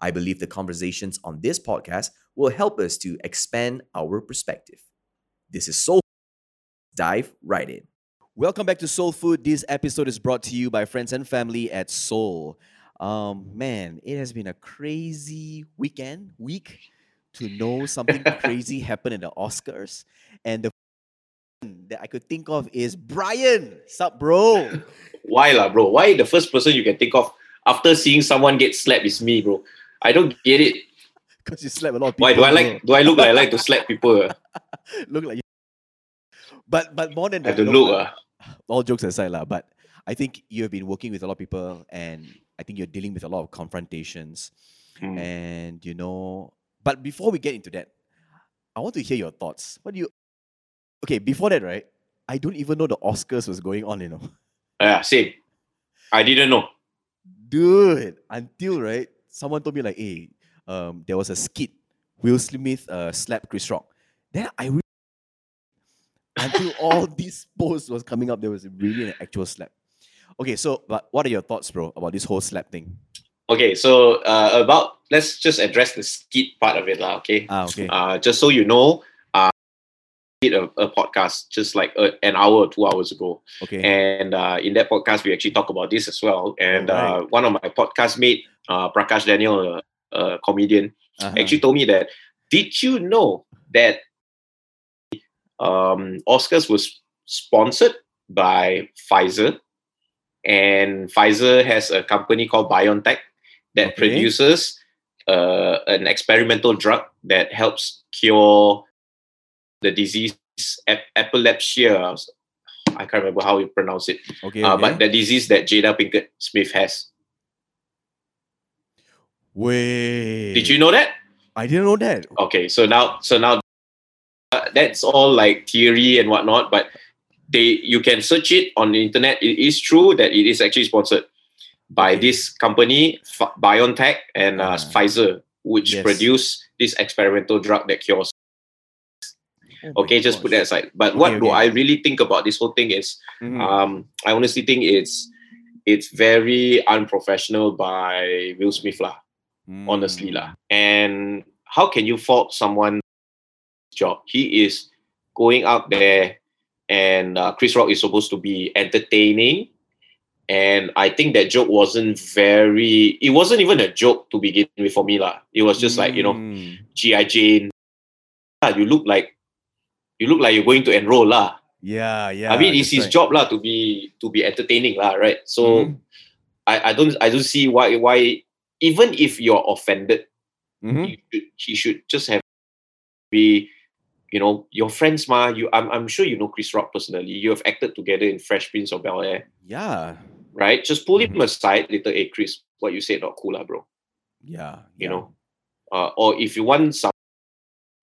I believe the conversations on this podcast will help us to expand our perspective. This is Soul. Dive right in. Welcome back to Soul Food. This episode is brought to you by friends and family at Soul. Um, man, it has been a crazy weekend, week to know something crazy happened in the Oscars. And the that I could think of is Brian. Sup, bro? Why lah, bro? Why the first person you can think of after seeing someone get slapped is me, bro? I don't get it. Because you slap a lot of people. Why do I like? Do I look like I like to slap people? look like you. But but more than I that, to no, look. ah. all jokes aside, lah. But I think you have been working with a lot of people, and I think you're dealing with a lot of confrontations, Mm. and you know. But before we get into that, I want to hear your thoughts. What do you? Okay, before that, right? I don't even know the Oscars was going on. You know, Yeah, same. I didn't know. dude. Until right, someone told me like, hey, um, there was a skit. Will Smith uh, slapped Chris Rock. Then I re- until all these posts was coming up, there was really an actual slap. Okay, so but what are your thoughts, bro, about this whole slap thing? Okay, so uh, about let's just address the skit part of it, lah. Okay. Ah, okay. Uh, just so you know, did a, a podcast just like a, an hour or two hours ago, Okay. and uh, in that podcast we actually talk about this as well. And uh, one of my podcast mate, uh, Prakash Daniel, a, a comedian, Uh-huh. actually told me that did you know that um, Oscars was sponsored by Pfizer and Pfizer has a company called BioNTech that Okay. produces uh, an experimental drug that helps cure the disease ep- epilepsy. I can't remember how you pronounce it, okay, uh, okay. but the disease that Jada Pinkett Smith has. Wait. Did you know that? I didn't know that. okay so now so now uh, that's all like theory and whatnot but they you can search it on the internet it is true that it is actually sponsored by this company F- biontech and uh, Ah. pfizer which Yes. produce this experimental drug that cures Oh okay just put that aside but Okay, what do okay. i really think about this whole thing is Mhm. um i honestly think it's it's very unprofessional by will smith lah honestly Mm. lah. And how can you fault someone's job? He is going out there, and uh, Chris Rock is supposed to be entertaining. And I think that joke wasn't very. It wasn't even a joke to begin with for me lah. It was just like you know, Mm. GI Jane. Ah, You look like, you look like you're going to enroll lah. Yeah, yeah. I mean, it's his right. job lah to be to be entertaining lah, right? So Mhm. I, I don't I don't see why why even if you're offended Mhm. you should, he should just have be you know your friends ma you I'm, I'm sure you know chris rock personally you have acted together in fresh prince of bel air Yeah, right just pull him Mhm. aside later hey chris what you said not cool lah bro yeah. you yeah. know uh, or if you want some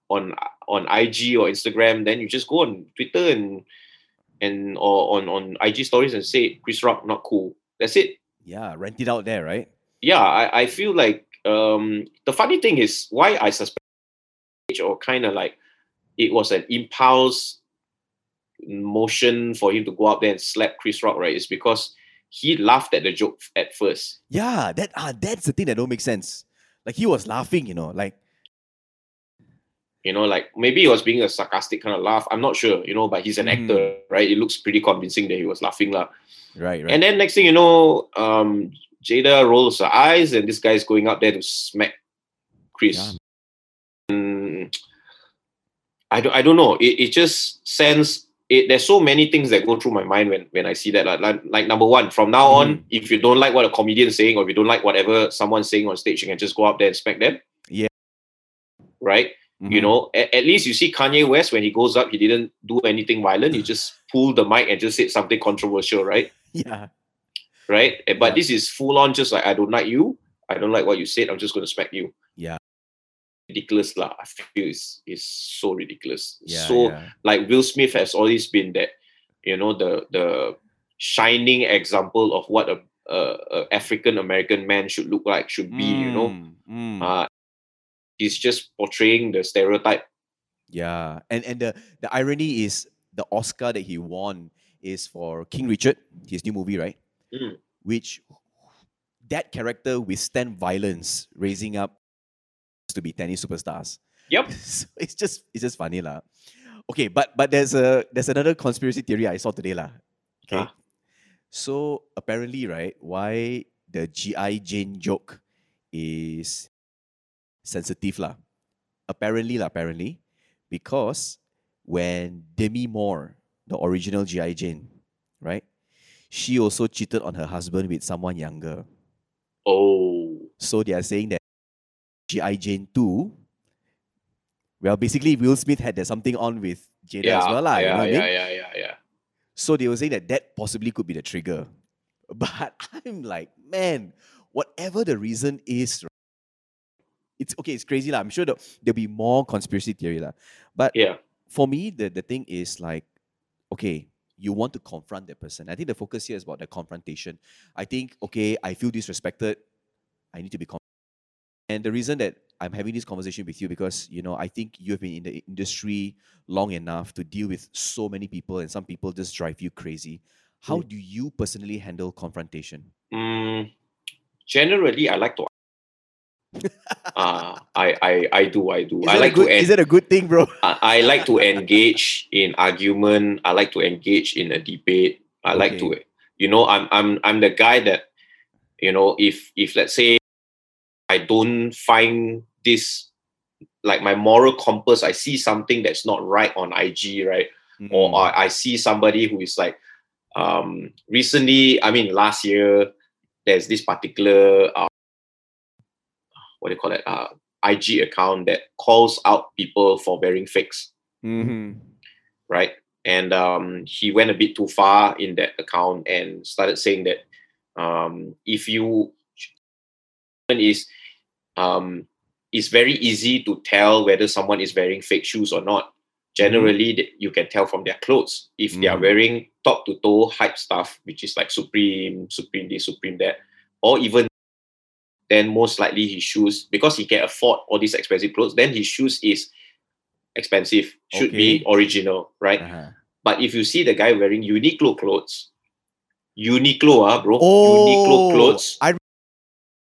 on on ig or instagram then you just go on twitter and and or on on ig stories and say chris rock not cool that's it Yeah, rent it out there, right? yeah, I, I feel like um, the funny thing is why I suspect or kind of like it was an impulse motion for him to go out there and slap Chris Rock, right? Is because he laughed at the joke at first. Yeah, that ah, that's the thing that don't make sense. Like he was laughing, you know, like You know, like maybe he was being a sarcastic kind of laugh. I'm not sure, you know, but he's an Mhm. actor, right? It looks pretty convincing that he was laughing. lah. right, right. And then next thing you know, um, Jada rolls her eyes and this guy's going out there to smack Chris. Yeah. Mm, I don't I don't know. It, it just sends it there's so many things that go through my mind when, when I see that. Like, like, like number one, from now on, Mm-hmm. if you don't like what a comedian saying or if you don't like whatever someone's saying on stage, you can just go up there and smack them. Yeah. Right? You Mhm. know, at, at least you see Kanye West when he goes up, he didn't do anything violent. He just pulled the mic and just said something controversial, right? yeah, Right? Eh, But Yeah. this is full on just like I don't like you. I don't like what you said. I'm just gonna smack you. Yeah. ridiculous lah. I feel it's, it's so ridiculous. Yeah, so yeah. like Will Smith has always been that, you know, the the shining example of what a, a, a African American man should look like, should be. You know, Mm, mm. uh, he's just portraying the stereotype. Yeah, and and the the irony is the Oscar that he won is for King Richard, his new movie, right? Mm. Which that character withstand violence, raising up to be tennis superstars. Yep. so it's just it's just funny lah. Okay, but but there's a there's another conspiracy theory I saw today lah. Okay, Ah. so apparently, right, why the GI Jane joke is sensitive lah. Apparently lah, apparently, because when Demi Moore, the original GI Jane, right, she also cheated on her husband with someone younger. Oh, So they are saying that G.I. Jane 2, well, basically Will Smith had something on with Jada yeah, as well, lah. you know yeah, what I mean? yeah, yeah, yeah. So they were saying that that possibly could be the trigger. But I'm like, man, whatever the reason is, right, it's okay, it's crazy. lah. I'm sure that there'll be more conspiracy theory. lah. But Yeah. for me, the, the thing is like, okay, you want to confront that person. I think the focus here is about the confrontation. I think, okay, I feel disrespected. I need to be. Con- and the reason that I'm having this conversation with you because you know I think you have been in the industry long enough to deal with so many people, and some people just drive you crazy. How Mm. do you personally handle confrontation? Mm, generally, I like to. Uh, I, I, I do, I do. Is, I like a good, to en- is that a good thing, bro? I, I like to engage in argument. I like to engage in a debate. I like to, you know, I'm I'm I'm the guy that, you know, if if let's say I don't find this like my moral compass, I see something that's not right on IG, right? Or Mm. I, I see somebody who is like um recently, I mean last year, there's this particular uh, what do you call it? Uh IG account that calls out people for wearing fakes Mhm. right? And um, he went a bit too far in that account and started saying that um, if you is um, it's very easy to tell whether someone is wearing fake shoes or not. Generally, th- you can tell from their clothes. If they are Mhm. wearing top to toe hype stuff, which is like Supreme, Supreme this, Supreme that, or even then most likely his shoes because he can afford all these expensive clothes. Then his shoes is expensive, should be original, right? Uh-huh. But if you see the guy wearing Uniqlo clothes, Uniqlo, ah, bro, Oh, Uniqlo clothes, I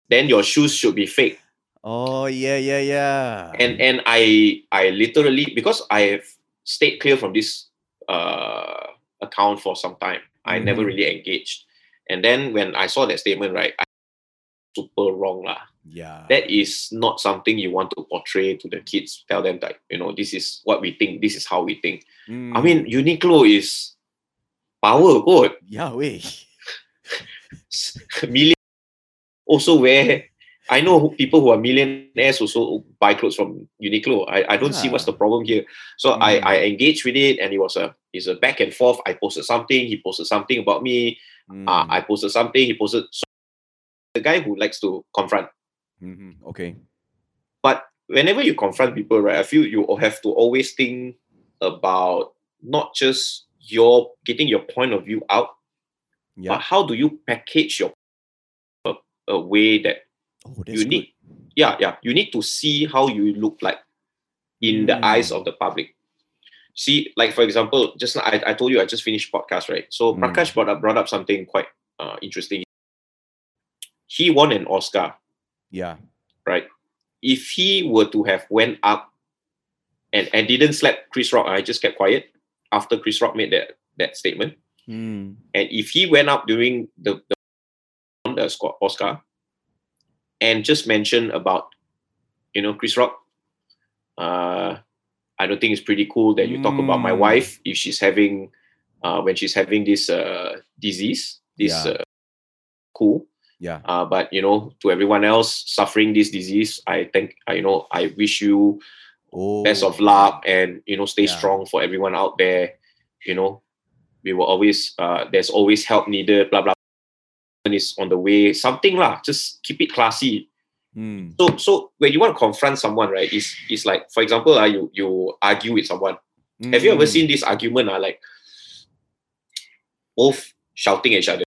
then your shoes should be fake. oh yeah yeah yeah. And and I I literally because I have stayed clear from this uh account for some time. I never Mhm. really engaged. And then when I saw that statement, right, super wrong lah. yeah. That is not something you want to portray to the kids. Tell them that you know this is what we think. This is how we think. I mean, Mm. Uniqlo is power good. yeah, wait. million also wear. I know people who are millionaires also buy clothes from Uniqlo. I, I don't see what's the problem here. So I, Mm. I engaged with it and it was a it's a back and forth. I posted something, he posted something about me. Uh, Mm. I posted something, he posted so the guy who likes to confront. Mhm. Okay. But whenever you confront people, right, I feel you have to always think about not just your getting your point of view out, Yeah. but how do you package your a, a way that Oh, you good. need yeah yeah you need to see how you look like in the eyes Mm. of the public see like for example just I, I told you i just finished podcast right so Mm. prakash brought up brought up something quite uh, interesting he won an oscar Yeah. right if he were to have went up and, and didn't slap chris rock i just kept quiet after chris rock made that that statement Mm. and if he went up during the, the, the Oscar and just mentioned about, you know, Chris Rock, uh, I don't think it's pretty cool that you talk about my Mm. wife if she's having, uh, when she's having this uh, disease, this Yeah. uh, cool. Yeah. Uh, but you know, to everyone else suffering this disease, I think I you know I wish you Oh. best of luck and you know stay Yeah. strong for everyone out there you know we will always uh there's always help needed blah blah is on the way something lah just keep it classy Mm. So so when you want to confront someone, right, it's it's like for example, uh, you you argue with someone. Have you ever Mm. seen this argument? Uh, like both shouting at each other.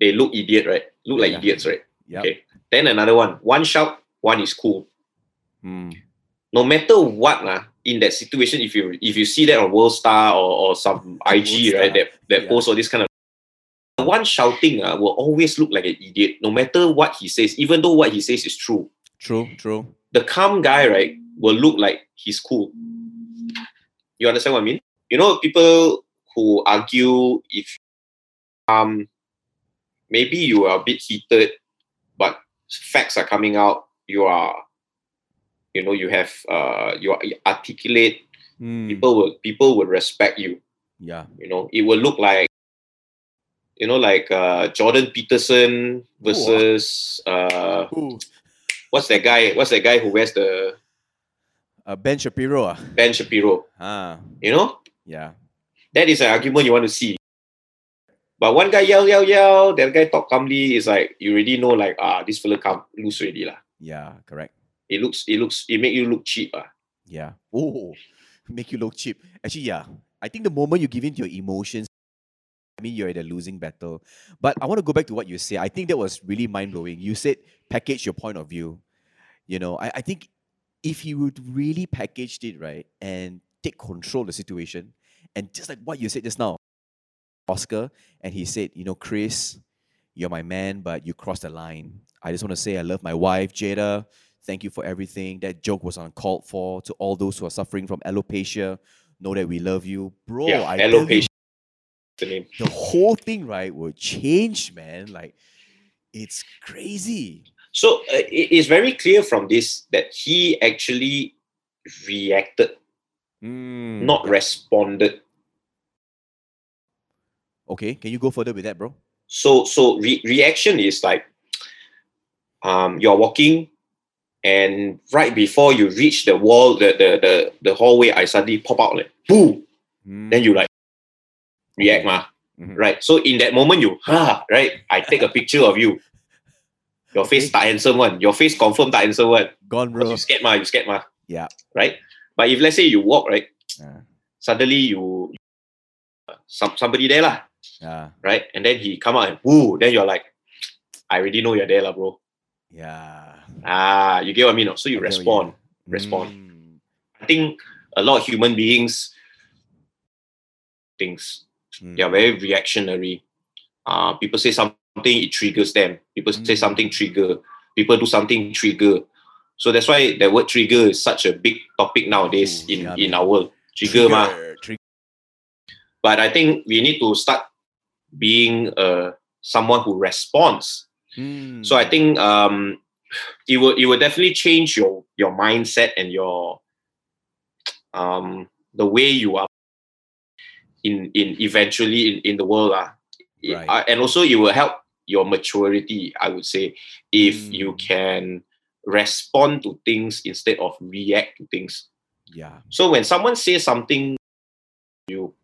They look idiot, right? Look like Yeah. idiots, right? Yep. Okay. Then another one. One shout, one is cool. Mm. No matter what, uh, in that situation, if you if you see that on World Star or, or some IG, right, that, that yeah. post all this kind of one shouting uh, will always look like an idiot, no matter what he says, even though what he says is true. True, true. The calm guy, right, will look like he's cool. You understand what I mean? You know, people who argue if um maybe you are a bit heated, but facts are coming out, you are you know, you have uh you are articulate, Mm. people will people will respect you. Yeah. You know, it will look like you know, like uh Jordan Peterson versus uh Ooh. what's that guy? What's that guy who wears the Uh, ben Shapiro. Ah. Ben Shapiro? ah. You know, Yeah. that is an argument you want to see. But one guy yell, yell, yell, that guy talk calmly. Is like you already know, like ah, this fella come loose already lah. Yeah. Correct. It looks, it looks, it make you look cheap ah. Yeah. Oh, make you look cheap. Actually, yeah. I think the moment you give in to your emotions, I mean, you're in a losing battle. But I want to go back to what you said. I think that was really mind blowing. You said package your point of view. You know, I, I think if you would really package it right and take control of the situation, and just like what you said just now, Oscar, and he said, you know, Chris, you're my man, but you crossed the line. I just want to say I love my wife, Jada. Thank you for everything. That joke was uncalled for. To all those who are suffering from alopecia, know that we love you, bro. yeah, I alopecia. The name. the whole thing, right, will change, man. Like, it's crazy. So uh, it is very clear from this that he actually reacted, Mm. not responded. Okay, can you go further with that, bro? So so re- reaction is like um you're walking and right before you reach the wall, the the the, the hallway, I suddenly pop out like boom. Then you like react, ma. Mhm. Right. So in that moment, you ha right. I take a picture of you. Your face handsome one. Your face confirm tak handsome one. gone, bro. you scared ma. You scared ma. Yeah. Right. But if let's say you walk right, suddenly you some somebody there lah, ah, right? And then he come out and woo. Then you're like, I already know you're there lah, bro. yeah. Ah, you get what I mean? So you I what you respond. respond. Mm, I think a lot of human beings things mm, they are very reactionary. Uh, people say something, it triggers them. People say Mm. something, trigger. People do something, trigger. So that's why the word trigger is such a big topic nowadays Ooh, in, yeah, in man. our world. Trigger, ma. trigger. But I think we need to start being uh, someone who responds. Mm, So I think um, it will it will definitely change your your mindset and your um, the way you are in in eventually in, in the world. It- Right. uh, and also it will help your maturity. I would say if you Mm. can respond to things instead of react to things. yeah. So when someone says something, you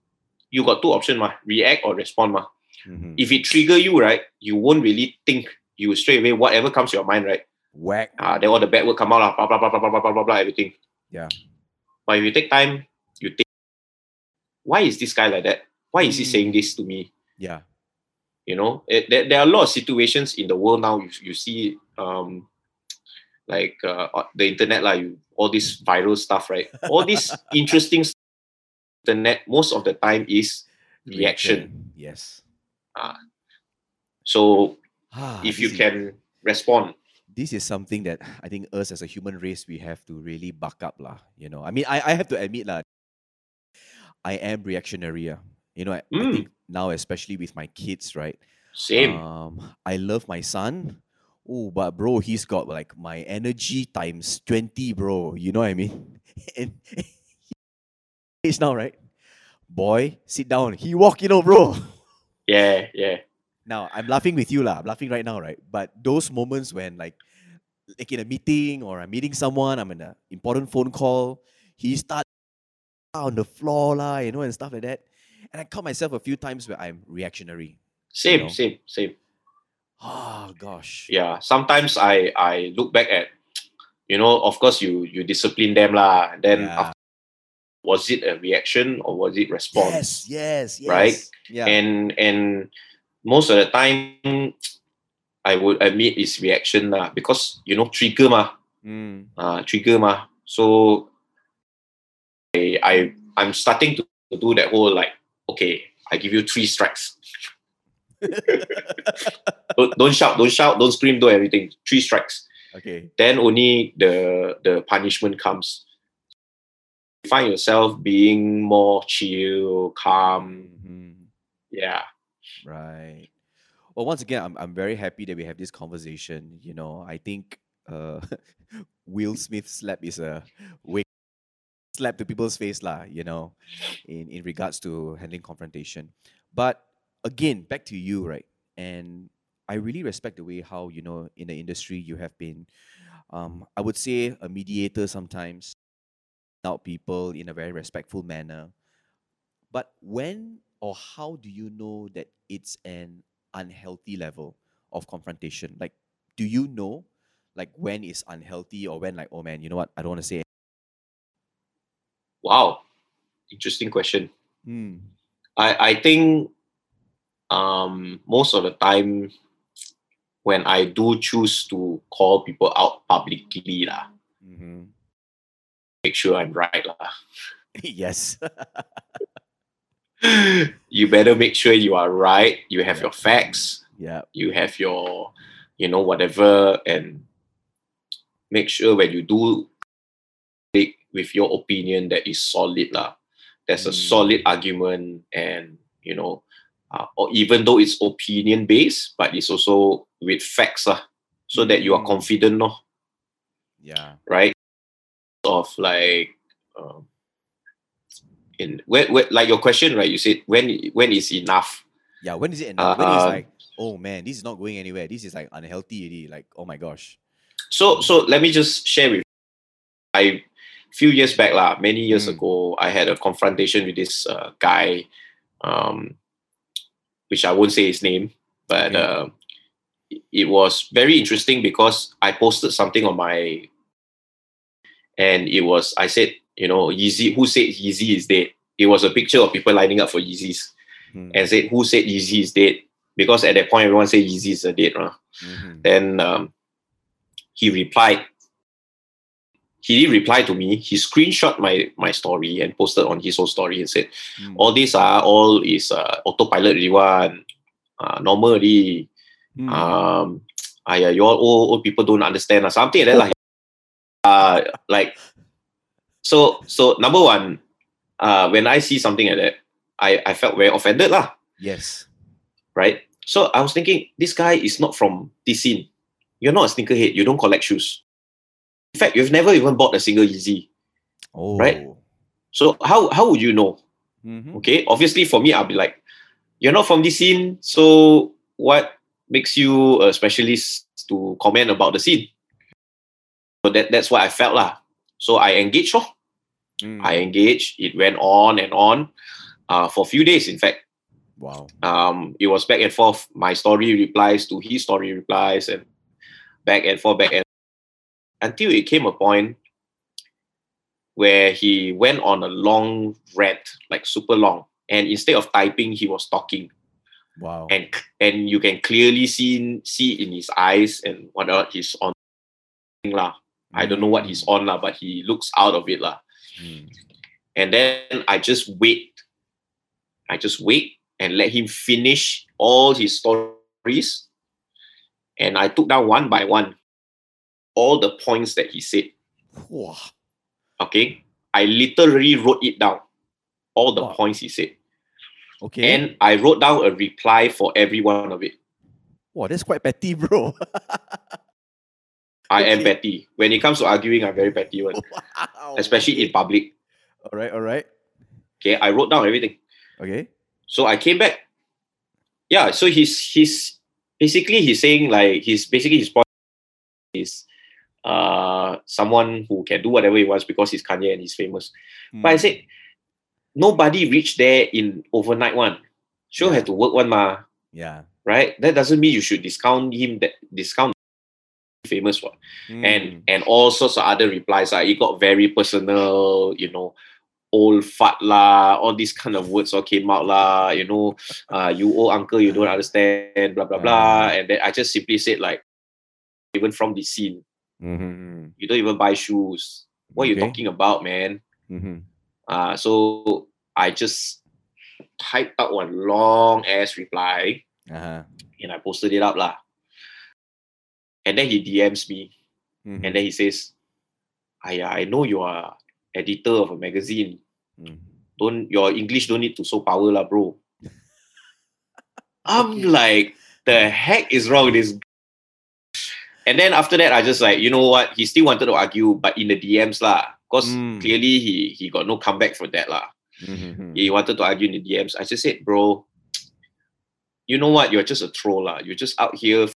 you got two options, mah, react or respond, mah. Mhm. If it trigger you, right, you won't really think. You straight away whatever comes to your mind, right? Whack. Ah, then all the bad word come out, lah, blah blah blah blah blah blah blah blah everything. Yeah. But if you take time, you think, why is this guy like that? Why is he Mm. saying this to me? Yeah. You know, it, there, there are a lot of situations in the world now. You, you see, um, like uh, the internet, like you, all this viral stuff, right? All this interesting internet most of the time is reaction. Yes. So Ah, if you is- can respond, this is something that I think us as a human race we have to really buck up lah. You know, I mean, I, I have to admit lah, I am reactionary. ah. You know, I, I Mm. think now especially with my kids, right? same. Um, I love my son. Oh, but bro, he's got like my energy times twenty, bro. You know what I mean? and it's now right. Boy, sit down. He walk, you know, bro. yeah, yeah. Now I'm laughing with you, lah. I'm laughing right now, right? But those moments when like like in a meeting or I'm meeting someone, I'm in an important phone call, he start on the floor, lah, you know, and stuff like that. And I caught myself a few times where I'm reactionary. Same, know. same, same. Oh gosh. Yeah. Sometimes I I look back at, you know, of course you you discipline them lah. Then Yeah. Was it a reaction or was it response? Yes, yes, yes. Right? Yeah. And and most of the time, I would admit it's reaction lah because you know trigger mah, Mm. uh, trigger mah. So I I I'm starting to, to do that whole like okay, I give you three strikes. don't, don't shout, don't shout, don't scream, don't everything. Three strikes. okay. Then only the the punishment comes. Find yourself being more chill, calm. Mhm. Yeah. Right. Well, once again, I'm I'm very happy that we have this conversation. You know, I think uh, Will Smith slap is a wake slap to people's face lah. You know, in in regards to handling confrontation. But again, back to you, right? And I really respect the way how you know in the industry you have been. Um, I would say a mediator sometimes, out people in a very respectful manner. But when or how do you know that it's an unhealthy level of confrontation? Like, do you know, like, when is unhealthy or when, like, oh man, you know what? I don't want to say. Wow. Interesting question. Hmm. I, I think um, most of the time when I do choose to call people out publicly, lah, Mm-hmm. Make sure I'm right. lah. yes. you better make sure you are right. You have Yeah. your facts. yeah. You have your, you know, whatever, and make sure when you do speak with your opinion that is solid lah. There's a Mm. solid argument, and you know, uh, or even though it's opinion based, but it's also with facts lah, so that you are Mm. confident, no, Yeah. right? Of like, um, in where, where, like your question, right? You said when when is enough? Yeah. When is it enough? when it's Um, like, oh man, this is not going anywhere. This is like unhealthy already. Like, oh my gosh. So so let me just share with I few years back lah, many years Mm. ago, I had a confrontation with this uh, guy, um, which I won't say his name, but Okay. uh, it was very interesting because I posted something on my, and it was I said you know Yeezy who said Yeezy is dead. It was a picture of people lining up for Yeezys Hmm. and said who said Yeezy is dead because at that point everyone said Yeezy is dead. Right? Mhm. Then um, he replied. He didn't reply to me. He screenshot my my story and posted on his own story and said, Mm. "All these are all is uh, autopilot already one, uh, normal already. Mm. Um, you all old, old people don't understand or something like that. Like, uh, like so so number one, uh, when I see something like that, I I felt very offended lah yes. right? So I was thinking, this guy is not from this scene. You're not a sneakerhead. You don't collect shoes. In fact, you've never even bought a single Yeezy. Oh. Right? So how how would you know? Mhm. Okay, obviously for me, I'll be like, you're not from this scene. So what makes you a specialist to comment about the scene? So that that's what I felt lah. So I engaged. Oh. Mm. I engaged. It went on and on uh, for a few days. In fact. Wow. um, it was back and forth. My story replies to his story replies, and back and forth, back and until it came a point where he went on a long rant, like super long, and instead of typing, he was talking, Wow. and and you can clearly see see in his eyes and whatnot he's on lah. I don't know what he's on lah, but he looks out of it lah. Mm. And then I just wait. I just wait and let him finish all his stories. And I took down one by one all the points that he said. Wow. Okay. I literally wrote it down. All the Wow. points he said. Okay. And I wrote down a reply for every one of it. wow, that's quite petty, bro. I am petty. When it comes to arguing, I'm very petty one, wow. especially in public. All right. All right. Okay. I wrote down everything. Okay. So I came back. Yeah, so he's he's basically he's saying like he's basically his point is uh someone who can do whatever he wants because he's Kanye and he's famous. But I Mm. said nobody reached there in overnight one. Sure Yeah. had to work one ma. Yeah. right? That doesn't mean you should discount him. That discount famous one, Mm. and and all sorts of other replies. Like it got very personal, you know. Old fat lah, all these kind of words all came out lah. You know, uh, you old uncle, you don't understand, blah blah blah. And then I just simply said like, even from the scene, Mhm. you don't even buy shoes. What are you talking about, man? Mhm. Uh, so I just typed out one long ass reply Uh-huh. and I posted it up lah. And then he DMs me Mhm. and then he says, I, I know you are editor of a magazine. Mm. Don't your English don't need to so power lah, bro. I'm like, the heck is wrong with this? And then after that, I just like, you know what? He still wanted to argue, but in the DMs lah. Because Mm. clearly he he got no comeback for that lah. Mhm. he wanted to argue in the DMs. I just said, bro, you know what? You're just a troll. lah. You're just out here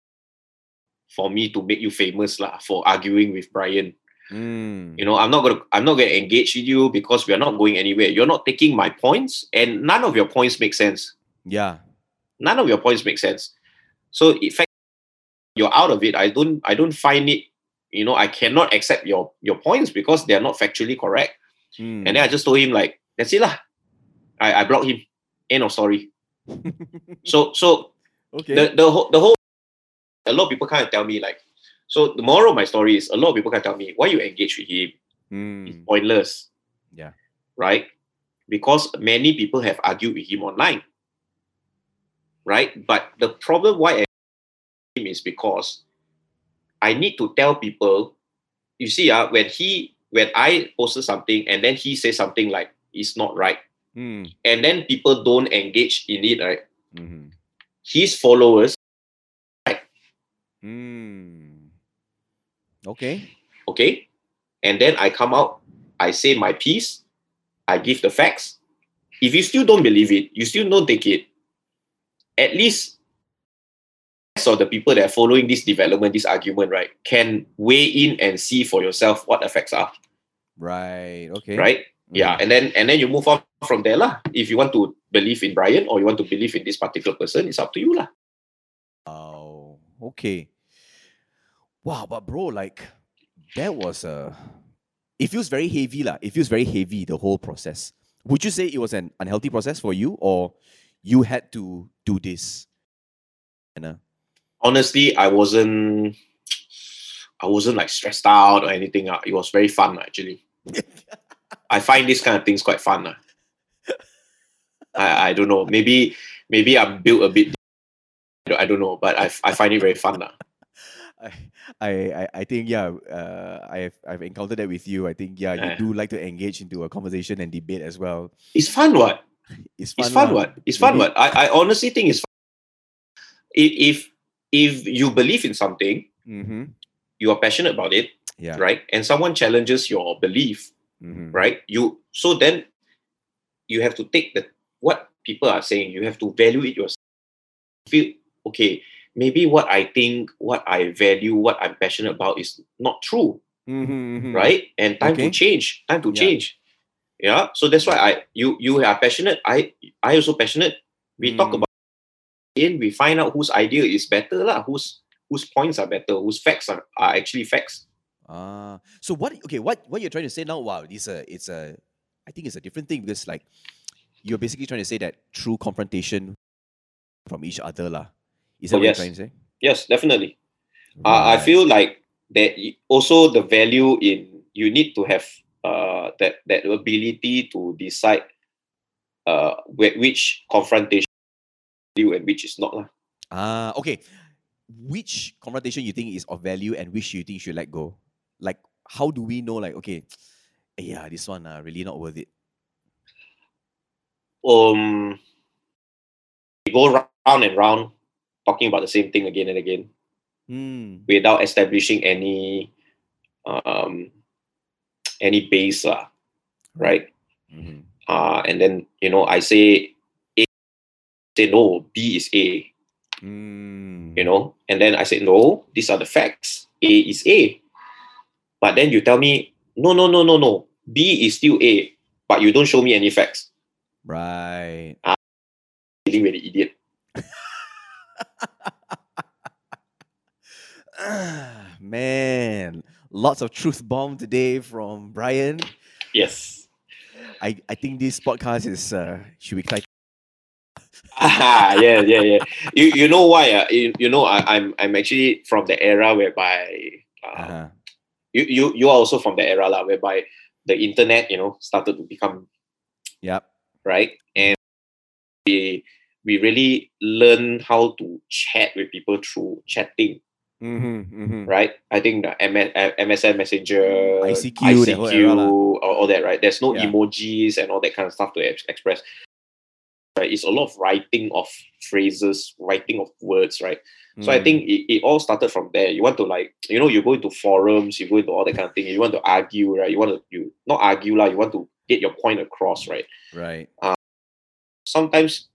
for me to make you famous lah, for arguing with Brian. Mm. You know, I'm not gonna I'm not gonna engage with you because we are not going anywhere. You're not taking my points, and none of your points make sense. Yeah. None of your points make sense. So in fact, you're out of it. I don't I don't find it, you know, I cannot accept your your points because they are not factually correct. Mm. And then I just told him like, that's it lah. I, I blocked him. End of story. So so okay. the the whole the whole a lot of people kind of tell me like so the moral of my story is a lot of people of tell me why you engage with him is Mm. pointless Yeah. right because many people have argued with him online right but the problem why I him is because I need to tell people you see uh, when he when I posted something and then he says something like it's not right Mm. and then people don't engage in it right Mhm. his followers Mm. Okay. okay and then i come out i say my piece i give the facts if you still don't believe it you still don't take it at least so the people that are following this development this argument right can weigh in and see for yourself what effects are Right. Okay. right yeah Mm. and then and then you move on from there lah. if you want to believe in brian or you want to believe in this particular person it's up to you lah. Oh, okay. Wow, but bro, like that was a. It feels very heavy, lah. It feels very heavy the whole process. Would you say it was an unhealthy process for you, or you had to do this? Uh, honestly, I wasn't I wasn't like stressed out or anything. uh, It was very fun actually. I find these kind of things quite fun. uh. I, I don't know. Maybe maybe I'm built a bit. I don't, I don't know, but I, I find it very fun. uh. I, I, I- think yeah, uh, I've I've encountered that with you. I think yeah, you Eh. do like to engage into a conversation and debate as well. It's fun, what? It's fun. It's fun, what? It's fun, what? I, I honestly think it's fun. If if you believe in something, Mm-hmm. you are passionate about it, Yeah. right? And someone challenges your belief, Mm-hmm. right? You so then you have to take the what people are saying. You have to value it yourself. Feel okay. Maybe what I think, what I value, what I'm passionate about is not true, Mm-hmm. right? And time Okay. to change. Time to Yeah. change. Yeah. So that's why I you you are passionate. I I also passionate. We talk Mm. about in we find out whose idea is better lah. Whose whose points are better. Whose facts are, are actually facts. Ah, so what? Okay, what what you're trying to say now? Wow, it's a it's a, I think it's a different thing because like, you're basically trying to say that true confrontation from each other lah. Is that Oh, what yes. you're trying to say? Yes, definitely. uh, I feel like that also the value in you need to have uh, that that ability to decide uh, which confrontation you and which is not lah. Ah, okay. Which confrontation you think is of value and which you think you should let go? Like, how do we know? Like, okay, yeah, this one uh, really not worth it. Um, we go round and round talking about the same thing again and again Hmm. without establishing any um, any base lah, right? mhm. Uh, and then you know I say A, say no, B is A. Hmm. you know and then i say no these are the facts a is a but then you tell me no no no no no b is still a but you don't show me any facts Right. feeling really idiot Ah, man, lots of truth bomb today from Brian. Yes. I, I think this podcast is uh should be quite ah, yeah, yeah, yeah. You you know why? Uh, you, you know I, I'm I'm actually from the era whereby uh, uh-huh. you, you you are also from the era lah, whereby the internet you know started to become yeah right and we really learn how to chat with people through chatting Mm-hmm, mm-hmm. right i think the MS, uh, msn messenger ICQ, that whole era lah. all, all that right there's no Yeah. emojis and all that kind of stuff to ex- express right it's a lot of writing of phrases writing of words right so I Mm. think it, it all started from there. You want to like, you know, you go into forums, you go into all that kind of thing. You want to argue, right? You want to you not argue lah. You want to get your point across, right? right. Um, Sometimes,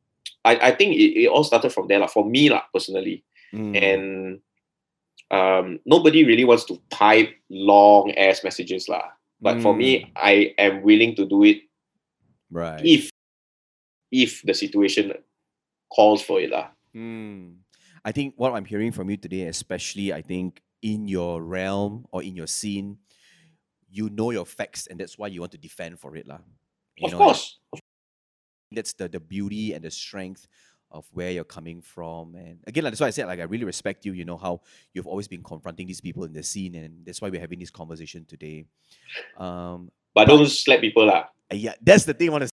I, I think it, it all started from there lah. For me lah, personally, Mm. and um, nobody really wants to type long ass messages lah. But for me, I am willing to do it right. if if the situation calls for it lah. Mm. I think what I'm hearing from you today, especially I think in your realm or in your scene, you know your facts and that's why you want to defend for it. lah. You Of know, course, That's the, the beauty and the strength of where you're coming from. And again, like, that's why I said, like, I really respect you, you know, how you've always been confronting these people in the scene. And that's why we're having this conversation today. Um, but don't slap people lah. yeah, that's the thing I want to say.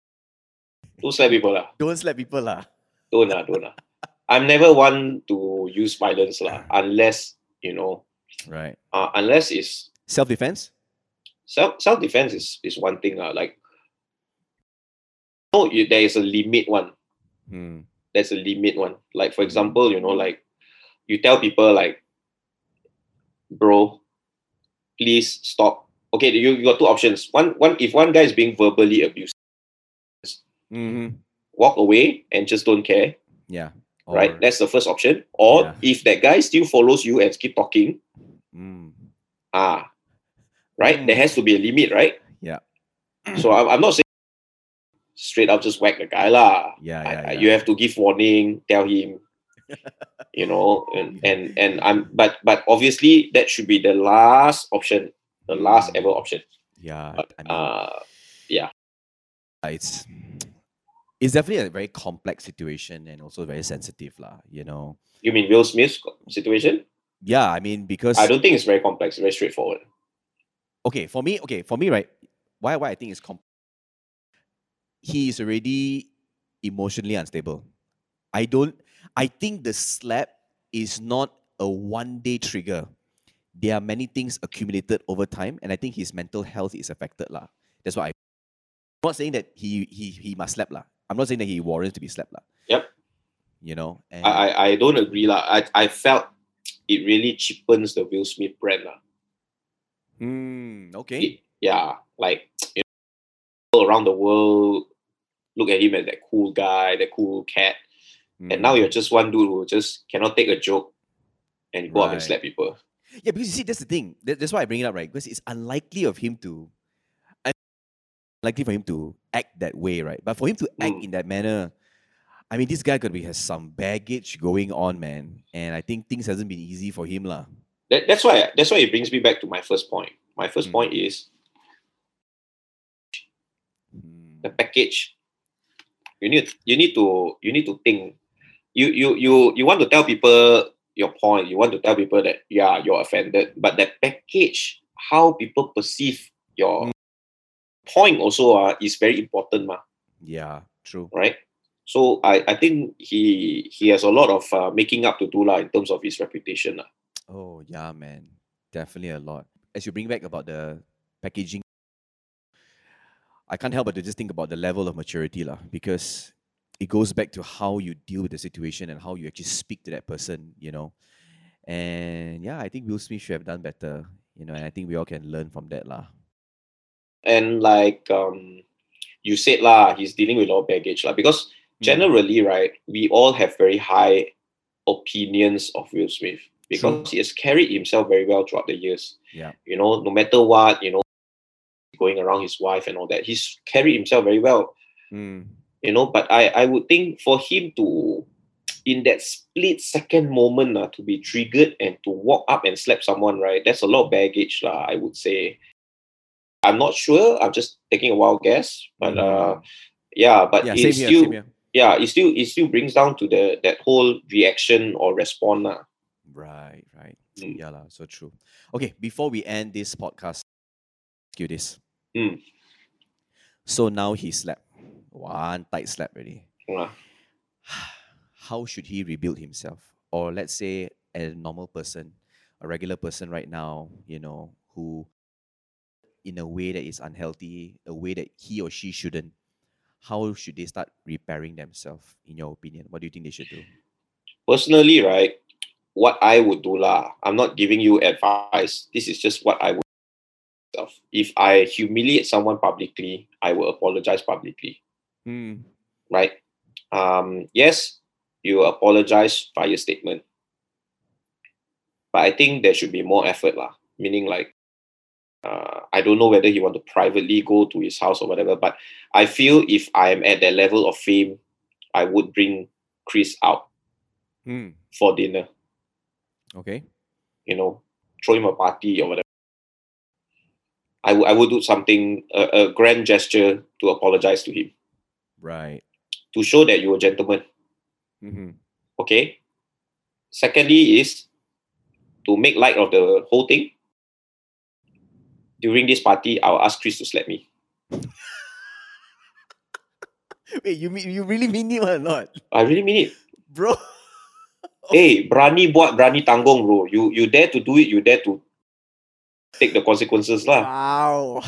Don't slap people lah. Don't slap people. lah. don't lah, don't lah. I'm never one to use violence lah, unless you know, Right. uh, unless it's Self defense? self self defense is is one thing lah. Like, no, you, there is a limit one. Hmm. There's a limit one. Like for example, you know, like you tell people like, bro, please stop. Okay, you, you got two options. One one if one guy is being verbally abused, Mm-hmm. walk away and just don't care. Yeah. right? That's the first option. Or Yeah. if that guy still follows you and keep talking, Mm. ah, right? Mm. There has to be a limit, right? Yeah. So I'm, I'm not saying straight up just whack the guy lah. Yeah, yeah, I- yeah. You have to give warning, tell him, you know, and, and and I'm but but obviously that should be the last option, the last Mm. ever option. Yeah. But, I mean, uh, it's it's definitely a very complex situation and also very sensitive, lah. You know. you mean Will Smith's situation? Yeah, I mean because I don't think it's very complex, very straightforward. okay for me, okay for me, right? Why why I think it's com- he is already emotionally unstable. I don't. I think the slap is not a one day trigger. There are many things accumulated over time, and I think his mental health is affected, lah. That's why. I'm not saying that he he he must slap, lah. I'm not saying that he warrants to be slapped, lah. Yep. You know, and I, I don't agree lah. I I felt it really cheapens the Will Smith brand lah. Hmm, okay. It- yeah, like you know, around the world look at him as that cool guy, that cool cat, and now Mm. you're just one dude who just cannot take a joke and go up and slap people. Yeah, because you see, that's the thing. That's why I bring it up, right? Because it's unlikely of him to, unlikely for him to act that way, right? But for him to act Mm. in that manner, I mean, this guy could be has some baggage going on, man, and I think things hasn't been easy for him, lah. That, that's why that's why it brings me back to my first point. My first Mm. point is Mm. The package. You need you need to you need to think. You you you you want to tell people your point. You want to tell people that yeah you're offended, but that package, how people perceive your Mm. point also uh, is very important, ma, Yeah, true. right? So I, I think he he has a lot of uh, making up to do lah in terms of his reputation lah. Oh yeah, man, definitely a lot. As you bring back about the packaging, I can't help but to just think about the level of maturity, lah, because it goes back to how you deal with the situation and how you actually speak to that person, you know. And yeah, I think Will Smith should have done better, you know, and I think we all can learn from that, lah. And like um, you said lah, he's dealing with a lot of baggage lah because Mm. generally, right, we all have very high opinions of Will Smith because he has carried himself very well throughout the years. Yeah. You know, no matter what, you know, going around his wife and all that, he's carried himself very well. Mm. You know, but I, I would think for him to in that split second moment uh, to be triggered and to walk up and slap someone, right? That's a lot of baggage, uh, I would say. I'm not sure. I'm just taking a wild guess, but uh, yeah, but yeah, it's still here. yeah, it still it still brings down to the that whole reaction or response. Uh. Right, right. Mm. Yeah, lah. so true. Okay, before we end this podcast, ask you this. Mm. So now he slept. One tight slap already. Uh, How should he rebuild himself? Or let's say a normal person, a regular person right now, you know, who in a way that is unhealthy, a way that he or she shouldn't, how should they start repairing themselves, in your opinion? What do you think they should do? personally, right, what I would do lah, I'm not giving you advice. This is just what I would do. If I humiliate someone publicly, I will apologize publicly, Mm. right? Um, yes, you apologize via statement. But I think there should be more effort lah. Meaning like uh, I don't know whether he want to privately go to his house or whatever, but I feel if I am at that level of fame, I would bring Chris out Mm. for dinner. Okay. you know, throw him a party or whatever. I would I would do something a, a grand gesture to apologize to him Right. to show that you're a gentleman. Mm-hmm. Okay. Secondly is to make light of the whole thing. During this party, I'll ask Chris to slap me. Wait, you mean you really mean it or not? I really mean it. Bro. Hey, berani buat, berani tanggung, bro. You you dare to do it, you dare to take the consequences lah. Wow.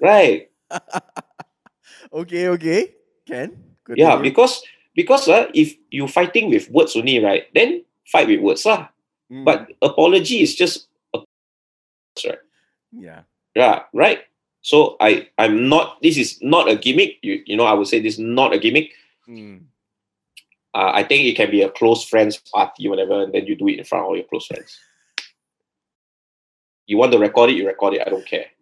Right. okay, okay. Can? Yeah, Continue. because because uh, if you fighting with words only, right, then fight with words lah. Mm. But apology is just a right. yeah. Yeah, right. So I I'm not. This is not a gimmick. You you know I would say this is not a gimmick. Mm. Uh, I think it can be a close friends party, whatever, and then you do it in front of all your close friends. You want to record it, you record it. I don't care.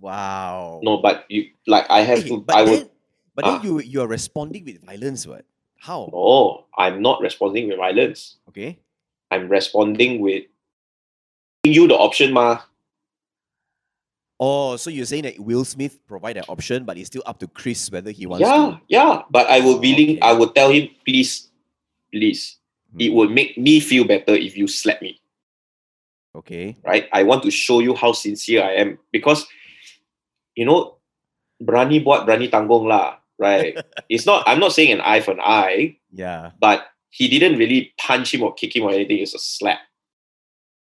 Wow. No, but you like I have Hey, to. but I then, would. but then Ah. you you are responding with violence, what? How? No, I'm not responding with violence. Okay. I'm responding with giving you the option, ma. Oh, so you're saying that Will Smith provide an option, but it's still up to Chris whether he wants Yeah, to. yeah. But I will Oh, willing. okay. I will tell him, please, please. It Mm. would make me feel better if you slap me. Okay. right? I want to show you how sincere I am because, you know, berani buat berani tanggung lah, right? it's not. I'm not saying an eye for an eye, Yeah. but he didn't really punch him or kick him or anything. It's a slap,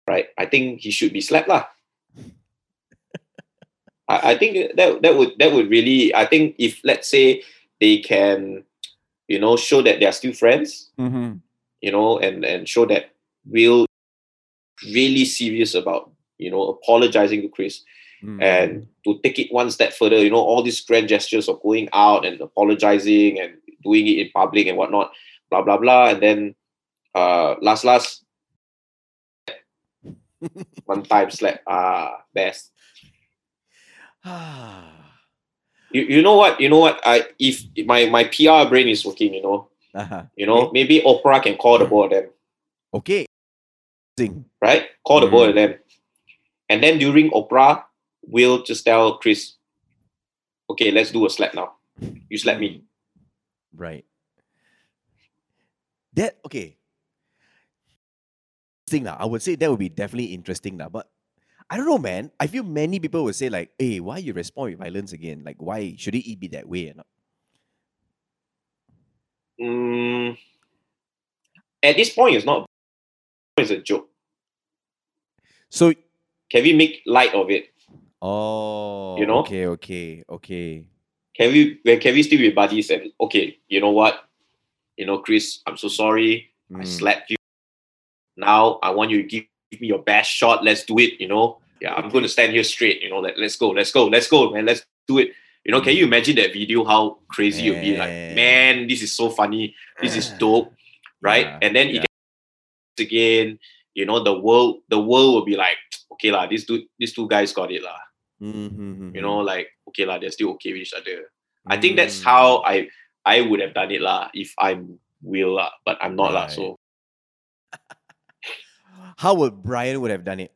right? I think he should be slapped lah. I, I think that that would that would really. I think if let's say they can, you know, show that they are still friends, Mm-hmm. you know, and and show that Will really serious about you know apologizing to Chris Mm. and to take it one step further, you know, all these grand gestures of going out and apologizing and doing it in public and whatnot, blah blah blah, and then uh last last one time slap ah best. You, you know what you know what I if my my PR brain is working, you know, uh-huh. you know maybe Oprah can call the of them. Okay. Right? Call the Mhm. both of them. And then during Oprah, we'll just tell Chris, okay, let's do a slap now. You slap me. Right. That okay. Thing I would say that would be definitely interesting lah. But I don't know, man. I feel many people would say like, "Hey, why you respond with violence again? Like, why should it be that way?" Or not? Mm, at this point, it's not. It's a joke. So, Can we make light of it? oh, You know? okay, okay, okay. Can we? Can we still be buddies? And okay, you know what? You know, Chris, I'm so sorry. I Mm. slapped you. Now I want you to give me your best shot. Let's do it. You know, yeah, I'm going to stand here straight. You know, like let's go, let's go, let's go, man. Let's do it. You know, can you imagine that video? How crazy you'd be like, Man. this is so funny. This is dope, right? Yeah, and then yeah. it gets again. You know, the world, the world will be like, okay lah, these two, these two guys got it lah. Mhm, You know, like okay lah, they're still okay with each other. I think that's Mm. how I I would have done it lah if I'm will, lah, but I'm not. lah. so How would Brian would have done it?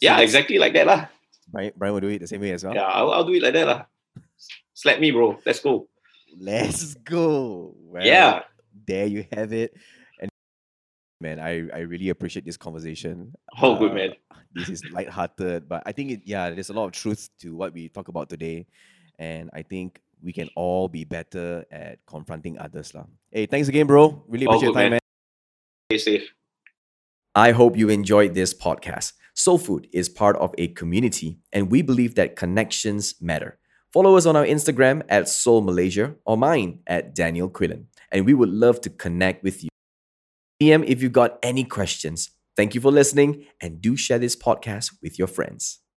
yeah, exactly like that. lah. Brian, Brian would do it the same way as well. Yeah, I'll, I'll do it like that. lah. Slap me, bro. Let's go. Let's go. Well, Yeah. There you have it. Man, I, I really appreciate this conversation. Oh, good, Uh, man. This is lighthearted, but I think it yeah, there's a lot of truth to what we talk about today. And I think we can all be better at confronting others. lah. Hey, thanks again, bro. Really All appreciate your good, time, man. man. Stay safe. I hope you enjoyed this podcast. Soul Food is part of a community, and we believe that connections matter. Follow us on our Instagram at Soul Malaysia or mine at Daniel Quillen, and we would love to connect with you. DM if you've got any questions. Thank you for listening, and do share this podcast with your friends.